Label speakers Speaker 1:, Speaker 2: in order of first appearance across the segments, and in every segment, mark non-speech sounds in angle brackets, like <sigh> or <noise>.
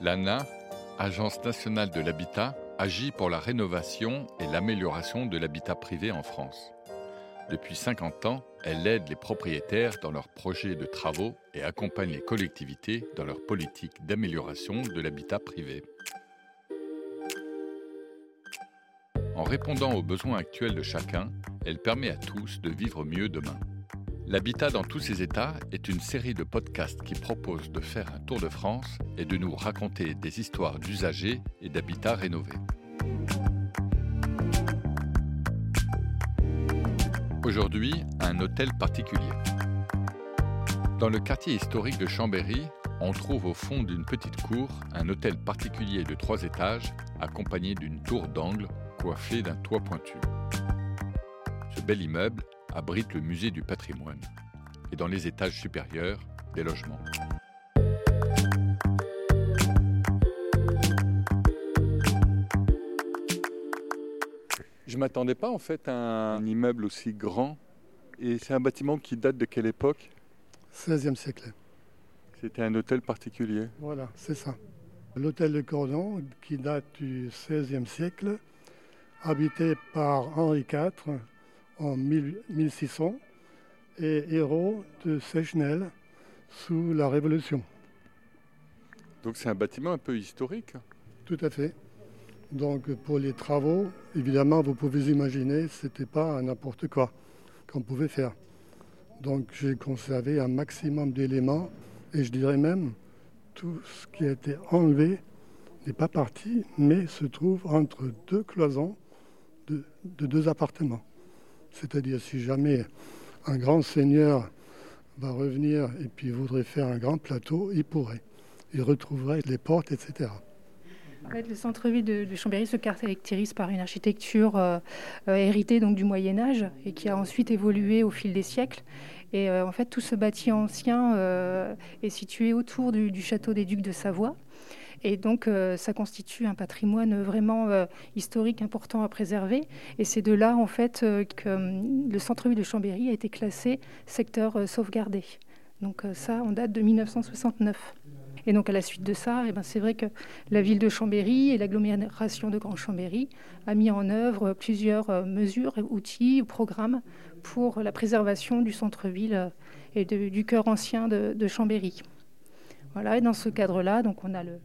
Speaker 1: L'ANA, Agence nationale de l'habitat, agit pour la rénovation et l'amélioration de l'habitat privé en France. Depuis 50 ans, elle aide les propriétaires dans leurs projets de travaux et accompagne les collectivités dans leur politique d'amélioration de l'habitat privé. En répondant aux besoins actuels de chacun, elle permet à tous de vivre mieux demain. L'habitat dans tous ses états est une série de podcasts qui propose de faire un tour de France et de nous raconter des histoires d'usagers et d'habitats rénovés. Aujourd'hui, un hôtel particulier. Dans le quartier historique de Chambéry, on trouve au fond d'une petite cour un hôtel particulier de trois étages accompagné d'une tour d'angle coiffée d'un toit pointu. Ce bel immeuble abrite le musée du patrimoine et dans les étages supérieurs, des logements. Je ne m'attendais pas en fait à un immeuble aussi grand. Et c'est un bâtiment qui date de quelle époque?
Speaker 2: 16e siècle.
Speaker 1: C'était un hôtel particulier.
Speaker 2: Voilà, c'est ça. L'hôtel de Cordon, qui date du XVIe siècle, habité par Henri IV en 1600 et héros de Sechnel sous la Révolution.
Speaker 1: Donc c'est un bâtiment un peu historique
Speaker 2: Tout à fait. Donc pour les travaux, évidemment, vous pouvez imaginer, ce n'était pas n'importe quoi qu'on pouvait faire. Donc j'ai conservé un maximum d'éléments et je dirais même tout ce qui a été enlevé n'est pas parti, mais se trouve entre deux cloisons de, deux appartements. C'est-à-dire si jamais un grand seigneur va revenir et puis voudrait faire un grand plateau, il pourrait. Il retrouverait les portes, etc.
Speaker 3: le centre-ville de, Chambéry se caractérise par une architecture euh, euh, héritée du Moyen Âge et qui a ensuite évolué au fil des siècles. Et euh, en fait, tout ce bâti ancien est situé autour du, château des Ducs de Savoie. Et donc, euh, ça constitue un patrimoine vraiment euh, historique important à préserver. Et c'est de là, en fait, euh, que le centre-ville de Chambéry a été classé secteur sauvegardé. Donc ça, on date de 1969. Et donc à la suite de ça, eh ben, c'est vrai que la ville de Chambéry et l'agglomération de Grand Chambéry a mis en œuvre plusieurs mesures, outils, programmes pour la préservation du centre-ville et du cœur ancien de, de, Chambéry. Voilà, et dans ce cadre-là, donc on a le,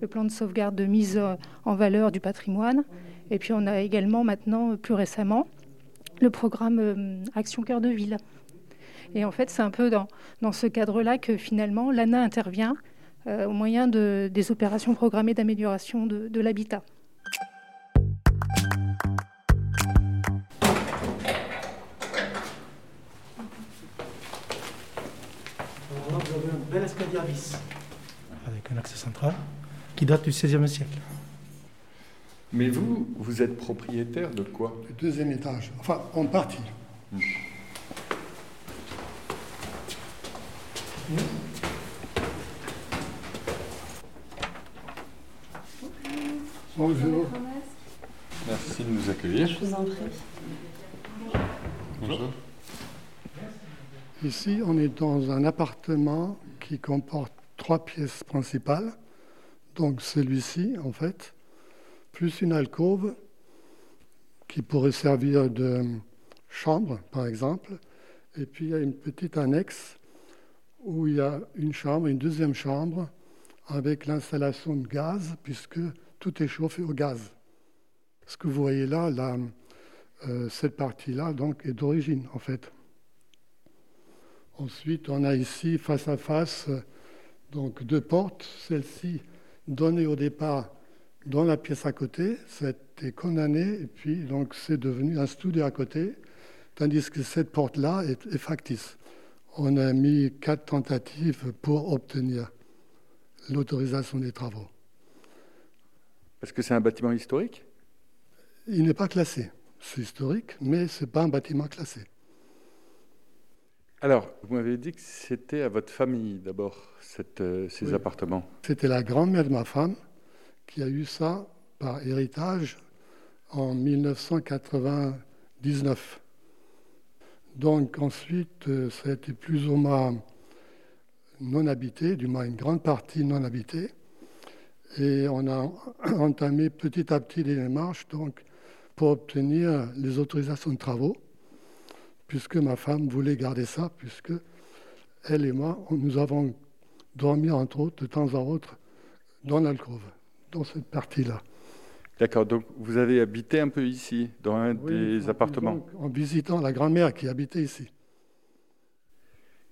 Speaker 3: le plan de sauvegarde de mise euh, en valeur du patrimoine. Et puis on a également maintenant, euh, plus récemment, le programme euh, Action Cœur de Ville. Et en fait, c'est un peu dans, dans ce cadre-là que finalement l'ANA intervient au moyen de, des opérations programmées d'amélioration de, de l'habitat.
Speaker 4: vous avez un bel escalier à vis avec un accès central qui date du XVIe siècle.
Speaker 1: Mais vous, vous êtes propriétaire de quoi?
Speaker 2: Le deuxième étage, enfin en partie. Bonjour.
Speaker 1: Merci de nous accueillir.
Speaker 5: Je vous en prie.
Speaker 1: Bonjour.
Speaker 2: Ici, on est dans un appartement qui comporte trois pièces principales donc celui-ci, en fait, plus une alcôve qui pourrait servir de chambre, par exemple. Et puis il y a une petite annexe où il y a une chambre, une deuxième chambre, avec l'installation de gaz, puisque tout est chauffé au gaz. Ce que vous voyez là, euh, cette partie-là, donc, est d'origine, en fait. Ensuite, on a ici, face à face, donc deux portes. Celle-ci donné au départ dans la pièce à côté, c'était condamné, et puis donc c'est devenu un studio à côté, tandis que cette porte-là est, factice. On a mis quatre tentatives pour obtenir l'autorisation des travaux.
Speaker 1: Est-ce que c'est un bâtiment historique?
Speaker 2: Il n'est pas classé. C'est historique, mais ce n'est pas un bâtiment classé.
Speaker 1: Alors, vous m'avez dit que c'était à votre famille d'abord, euh, ces appartements.
Speaker 2: C'était la grand-mère de ma femme qui a eu ça par héritage en 1999. Donc ensuite, euh, ça a été plus ou moins non habité, du moins une grande partie non habitée. Et on a <clears throat> entamé petit à petit les démarches donc, pour obtenir les autorisations de travaux, puisque ma femme voulait garder ça, puisque elle et moi, nous avons dormi entre autres de temps en autre dans l'alcôve, dans cette partie-là.
Speaker 1: D'accord, donc vous avez habité un peu ici, dans un des appartements
Speaker 2: En visitant la grand-mère qui habitait ici.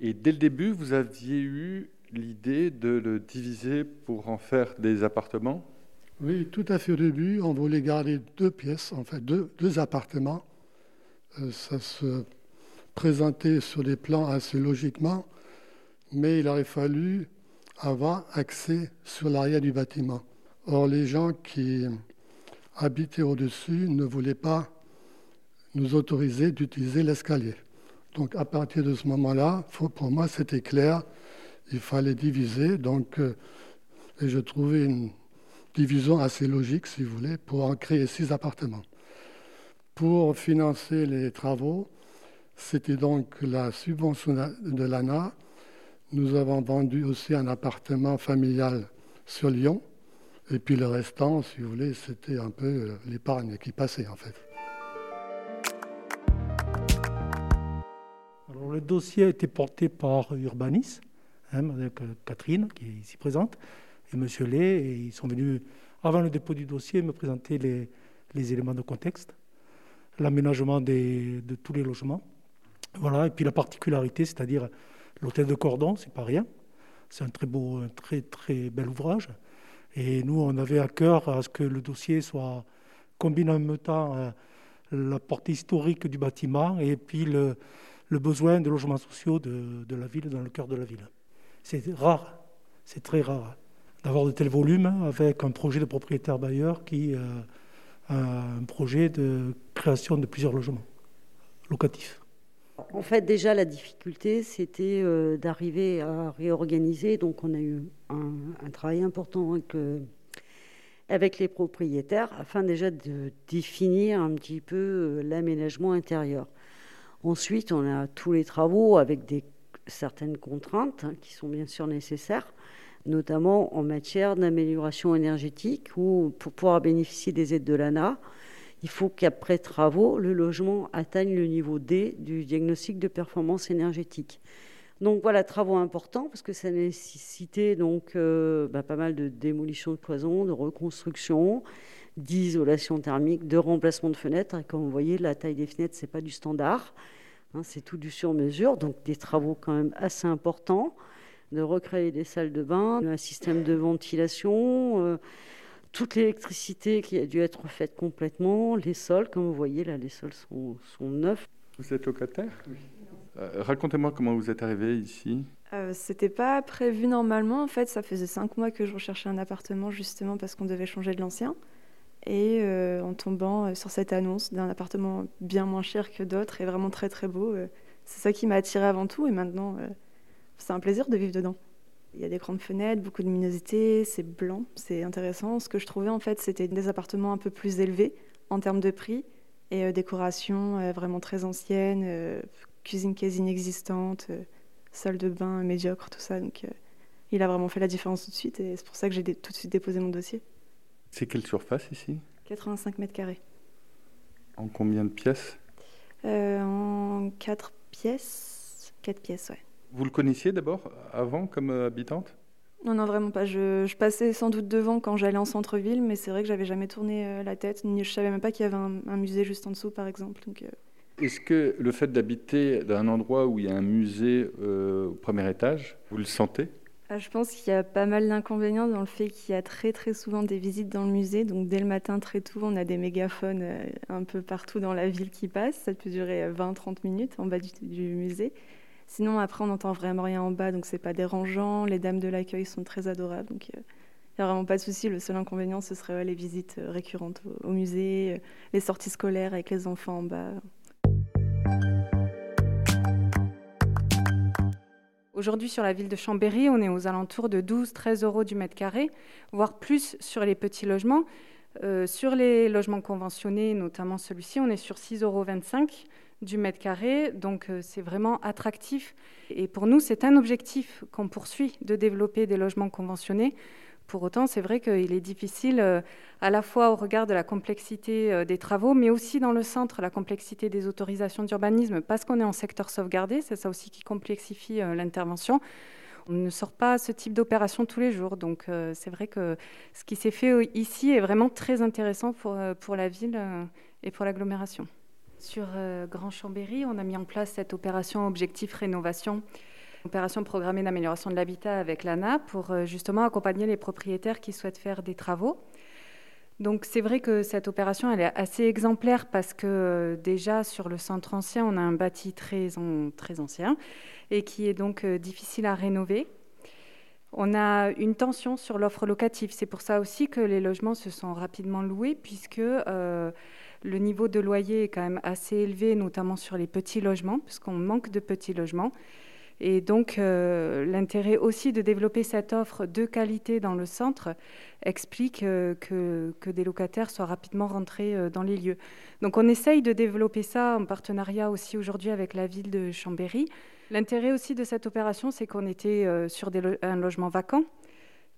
Speaker 1: Et dès le début, vous aviez eu l'idée de le diviser pour en faire des appartements?
Speaker 2: Oui, tout à fait au début, on voulait garder deux pièces, en fait deux, deux appartements. Euh, ça se présentait sur les plans assez logiquement, mais il aurait fallu avoir accès sur l'arrière du bâtiment. Or, les gens qui habitaient au-dessus ne voulaient pas nous autoriser d'utiliser l'escalier. Donc, à partir de ce moment-là, pour moi, c'était clair, il fallait diviser. Donc, euh, et je trouvais une division assez logique, si vous voulez, pour en créer six appartements. Pour financer les travaux, c'était donc la subvention de l'ANA. Nous avons vendu aussi un appartement familial sur Lyon. Et puis le restant, si vous voulez, c'était un peu euh, l'épargne qui passait en fait.
Speaker 4: Alors, le dossier a été porté par Urbanis, hein, avec euh, Catherine qui est ici présente, et M. Lay. Ils sont venus, avant le dépôt du dossier, me présenter les éléments de contexte, l'aménagement de tous les logements. Voilà, et puis la particularité, c'est-à-dire l'hôtel de Cordon, c'est pas rien. C'est un très beau, un très très bel ouvrage. Et nous, on avait à cœur à ce que le dossier soit combine en même temps euh, la portée historique du bâtiment et puis le, besoin de logements sociaux de, de, la ville, dans le cœur de la ville. C'est rare, c'est très rare d'avoir de tels volumes avec un projet de propriétaire bailleur qui euh, a un projet de création de plusieurs logements locatifs.
Speaker 5: En fait, déjà, la difficulté, c'était euh, d'arriver à réorganiser. Donc, on a eu un, travail important avec, euh, avec, les propriétaires afin déjà de définir un petit peu euh, l'aménagement intérieur. Ensuite, on a tous les travaux avec certaines contraintes hein, qui sont bien sûr nécessaires, notamment en matière d'amélioration énergétique ou pour pouvoir bénéficier des aides de l'ANA il faut qu'après travaux, le logement atteigne le niveau D du diagnostic de performance énergétique. Donc voilà, travaux importants parce que ça nécessitait donc euh, bah, pas mal de démolition de cloisons, de reconstruction, d'isolation thermique, de remplacement de fenêtres. Et comme vous voyez, la taille des fenêtres, c'est pas du standard, hein, c'est tout du sur-mesure, donc des travaux quand même assez importants, de recréer des salles de bain, un système de ventilation. Euh, toute l'électricité qui a dû être faite complètement, les sols, comme vous voyez là, les sols sont, sont neufs.
Speaker 1: Vous êtes locataire? Oui. Euh, racontez-moi comment vous êtes arrivé ici.
Speaker 6: Euh, C'était pas prévu normalement. En fait, ça faisait cinq mois que je recherchais un appartement justement parce qu'on devait changer de l'ancien. Et euh, en tombant euh, sur cette annonce d'un appartement bien moins cher que d'autres et vraiment très très beau, c'est ça qui m'a attiré avant tout. Et maintenant, c'est un plaisir de vivre dedans. Il y a des grandes fenêtres, beaucoup de luminosité, c'est blanc, c'est intéressant. Ce que je trouvais en fait, c'était des appartements un peu plus élevés en termes de prix et euh, décoration euh, vraiment très ancienne, euh, cuisine quasi inexistante, salle de bain médiocre, tout ça. Donc il a vraiment fait la différence tout de suite et c'est pour ça que j'ai tout de suite déposé mon dossier.
Speaker 1: C'est quelle surface ici?
Speaker 6: 85 mètres carrés.
Speaker 1: En combien de pièces?
Speaker 6: En 4 pièces. 4 pièces, ouais.
Speaker 1: Vous le connaissiez d'abord, avant, comme euh, habitante?
Speaker 6: Non, non, vraiment pas. Je, passais sans doute devant quand j'allais en centre-ville, mais c'est vrai que j'avais jamais tourné euh, la tête. Je savais même pas qu'il y avait un, musée juste en dessous, par exemple. Euh.
Speaker 1: Est-ce que le fait d'habiter dans un endroit où il y a un musée au premier étage, vous le sentez?
Speaker 6: Ah, je pense qu'il y a pas mal d'inconvénients dans le fait qu'il y a très très souvent des visites dans le musée. Donc dès le matin très tôt, on a des mégaphones un peu partout dans la ville qui passent. Ça peut durer 20-30 minutes en bas du musée. Sinon, après, on n'entend vraiment rien en bas, donc c'est pas dérangeant. Les dames de l'accueil sont très adorables, donc il euh, n'y a vraiment pas de souci. Le seul inconvénient, ce serait les visites euh, récurrentes au, musée, euh, les sorties scolaires avec les enfants en bas.
Speaker 7: Aujourd'hui, sur la ville de Chambéry, on est aux alentours de 12-13 euros du mètre carré, voire plus sur les petits logements. sur les logements conventionnés, notamment celui-ci, on est sur 6,25 euros du mètre carré. Donc euh, c'est vraiment attractif. Et pour nous, c'est un objectif qu'on poursuit de développer des logements conventionnés Pour autant, c'est vrai qu'il est difficile, euh, à la fois au regard de la complexité euh, des travaux, mais aussi dans le centre, la complexité des autorisations d'urbanisme, parce qu'on est en secteur sauvegardé, c'est ça aussi qui complexifie l'intervention. On ne sort pas ce type d'opération tous les jours, donc c'est vrai que ce qui s'est fait ici est vraiment très intéressant pour, pour la ville et pour l'agglomération. Sur Grand Chambéry, on a mis en place cette opération Objectif Rénovation opération programmée d'amélioration de l'habitat avec l'ANA pour euh, justement accompagner les propriétaires qui souhaitent faire des travaux. Donc c'est vrai que cette opération elle est assez exemplaire parce que euh, déjà sur le centre ancien on a un bâti très, très ancien et qui est donc euh, difficile à rénover. On a une tension sur l'offre locative. C'est pour ça aussi que les logements se sont rapidement loués puisque le niveau de loyer est quand même assez élevé, notamment sur les petits logements, puisqu'on manque de petits logements. Et donc, euh, l'intérêt aussi de développer cette offre de qualité dans le centre explique euh, que, des locataires soient rapidement rentrés euh, dans les lieux. Donc, on essaye de développer ça en partenariat aussi aujourd'hui avec la ville de Chambéry. L'intérêt aussi de cette opération, c'est qu'on était sur un logement vacant.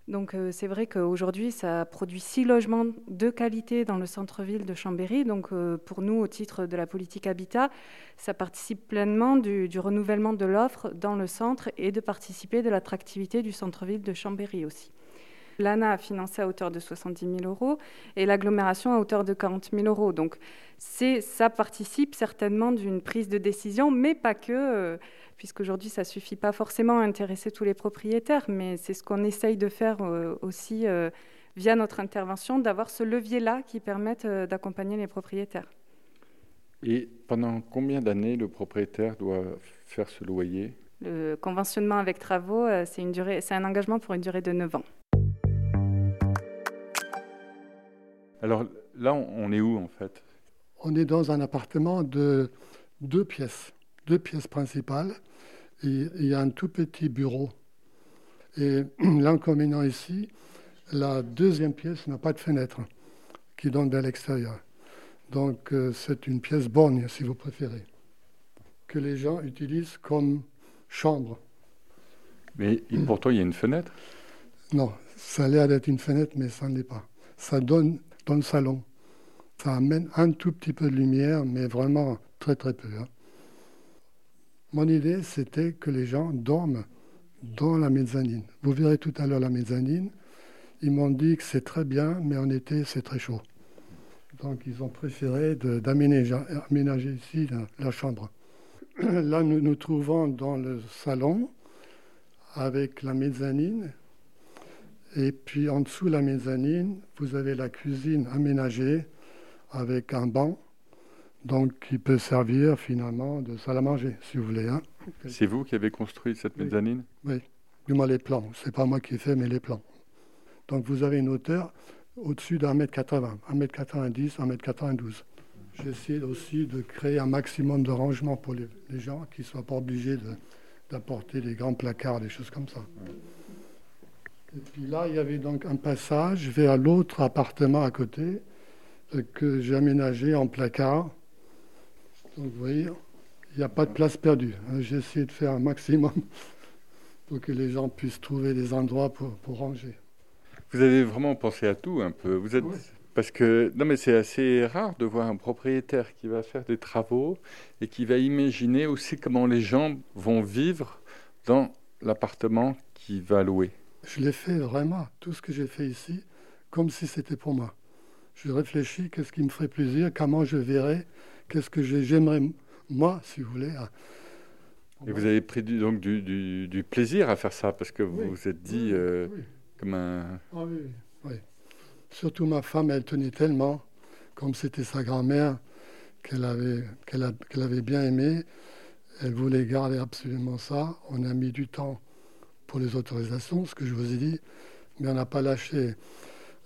Speaker 7: Donc euh, c'est vrai qu'aujourd'hui, ça produit six logements de qualité dans le centre-ville de Chambéry. Donc euh, pour nous, au titre de la politique habitat, ça participe pleinement du, renouvellement de l'offre dans le centre et de participer de l'attractivité du centre-ville de Chambéry aussi. L'ANA a financé à hauteur de 70 000 euros et l'agglomération à hauteur de 40 000 euros. Donc ça participe certainement d'une prise de décision, mais pas que. Euh, puisqu'aujourd'hui, ça ne suffit pas forcément à intéresser tous les propriétaires, mais c'est ce qu'on essaye de faire euh, aussi euh, via notre intervention, d'avoir ce levier-là qui permette euh, d'accompagner les propriétaires.
Speaker 1: Et pendant combien d'années le propriétaire doit faire ce loyer?
Speaker 7: Le conventionnement avec travaux, c'est, une durée, c'est un engagement pour une durée de 9 ans.
Speaker 1: Alors là, on est où en fait?
Speaker 2: On est dans un appartement de deux pièces, deux pièces principales il y a un tout petit bureau. Et <clears throat> l'inconvénient ici, la deuxième pièce n'a pas de fenêtre qui donne vers l'extérieur. Donc euh, c'est une pièce borgne, si vous préférez, que les gens utilisent comme chambre.
Speaker 1: Mais pourtant, il y a une fenêtre?
Speaker 2: Non, ça a l'air d'être une fenêtre, mais ça ne l'est pas. Ça donne dans le salon. Ça amène un tout petit peu de lumière, mais vraiment très très peu. Hein. Mon idée, c'était que les gens dorment dans la mezzanine. Vous verrez tout à l'heure la mezzanine. Ils m'ont dit que c'est très bien, mais en été, c'est très chaud. Donc, ils ont préféré d'aménager ici la, chambre. <clears throat> Là, nous nous trouvons dans le salon avec la mezzanine. Et puis, en dessous de la mezzanine, vous avez la cuisine aménagée avec un banc donc qui peut servir finalement de salle à manger, si vous voulez. Hein.
Speaker 1: C'est vous qui avez construit cette mezzanine?
Speaker 2: Oui, du moins les plans. C'est pas moi qui ai fait, mais les plans. Donc vous avez une hauteur au-dessus d'un mètre 80, un mètre 90, un mètre 92. J'essaie aussi de créer un maximum de rangement pour les, gens qui ne soient pas obligés d'apporter des grands placards, des choses comme ça. Et puis là, il y avait donc un passage vers l'autre appartement à côté euh, que j'ai aménagé en placard donc vous voyez, il n'y a pas de place perdue. Hein. J'ai essayé de faire un maximum <laughs> pour que les gens puissent trouver des endroits pour, ranger.
Speaker 1: Vous avez vraiment pensé à tout un peu. Vous êtes parce que non mais c'est assez rare de voir un propriétaire qui va faire des travaux et qui va imaginer aussi comment les gens vont vivre dans l'appartement qu'il va louer.
Speaker 2: Je l'ai fait vraiment tout ce que j'ai fait ici comme si c'était pour moi. Je réfléchis qu'est-ce qui me ferait plaisir, comment je verrais qu'est-ce que j'aimerais, moi, si vous voulez.
Speaker 1: Et vous avez pris du, donc du, du, plaisir à faire ça, parce que vous vous êtes dit euh, comme un...
Speaker 2: Ah oui, oui. Surtout ma femme, elle tenait tellement, comme c'était sa grand-mère, qu'elle avait, avait bien aimé. Elle voulait garder absolument ça. On a mis du temps pour les autorisations, ce que je vous ai dit, mais on n'a pas lâché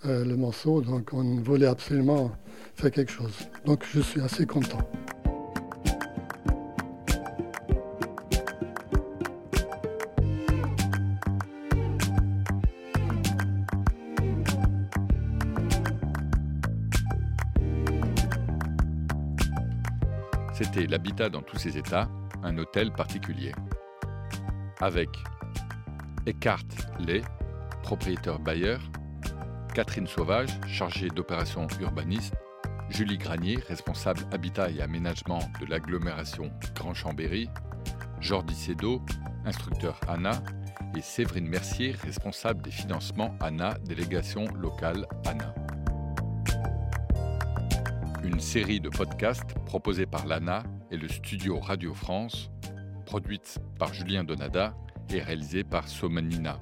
Speaker 2: euh, le morceau, donc on voulait absolument faire quelque chose. Donc je suis assez content.
Speaker 1: C'était l'habitat dans tous ses états, un hôtel particulier. Avec Eckhart Lay, propriétaire bailleur, Catherine Sauvage, chargée d'opérations urbanistes, Julie Granier, responsable habitat et aménagement de l'agglomération Grand Chambéry, Jordi Sedo, instructeur ANA, et Séverine Mercier, responsable des financements ANA, délégation locale ANA. Une série de podcasts proposés par l'ANA et le studio Radio France, produite par Julien Donada et réalisée par Somanina.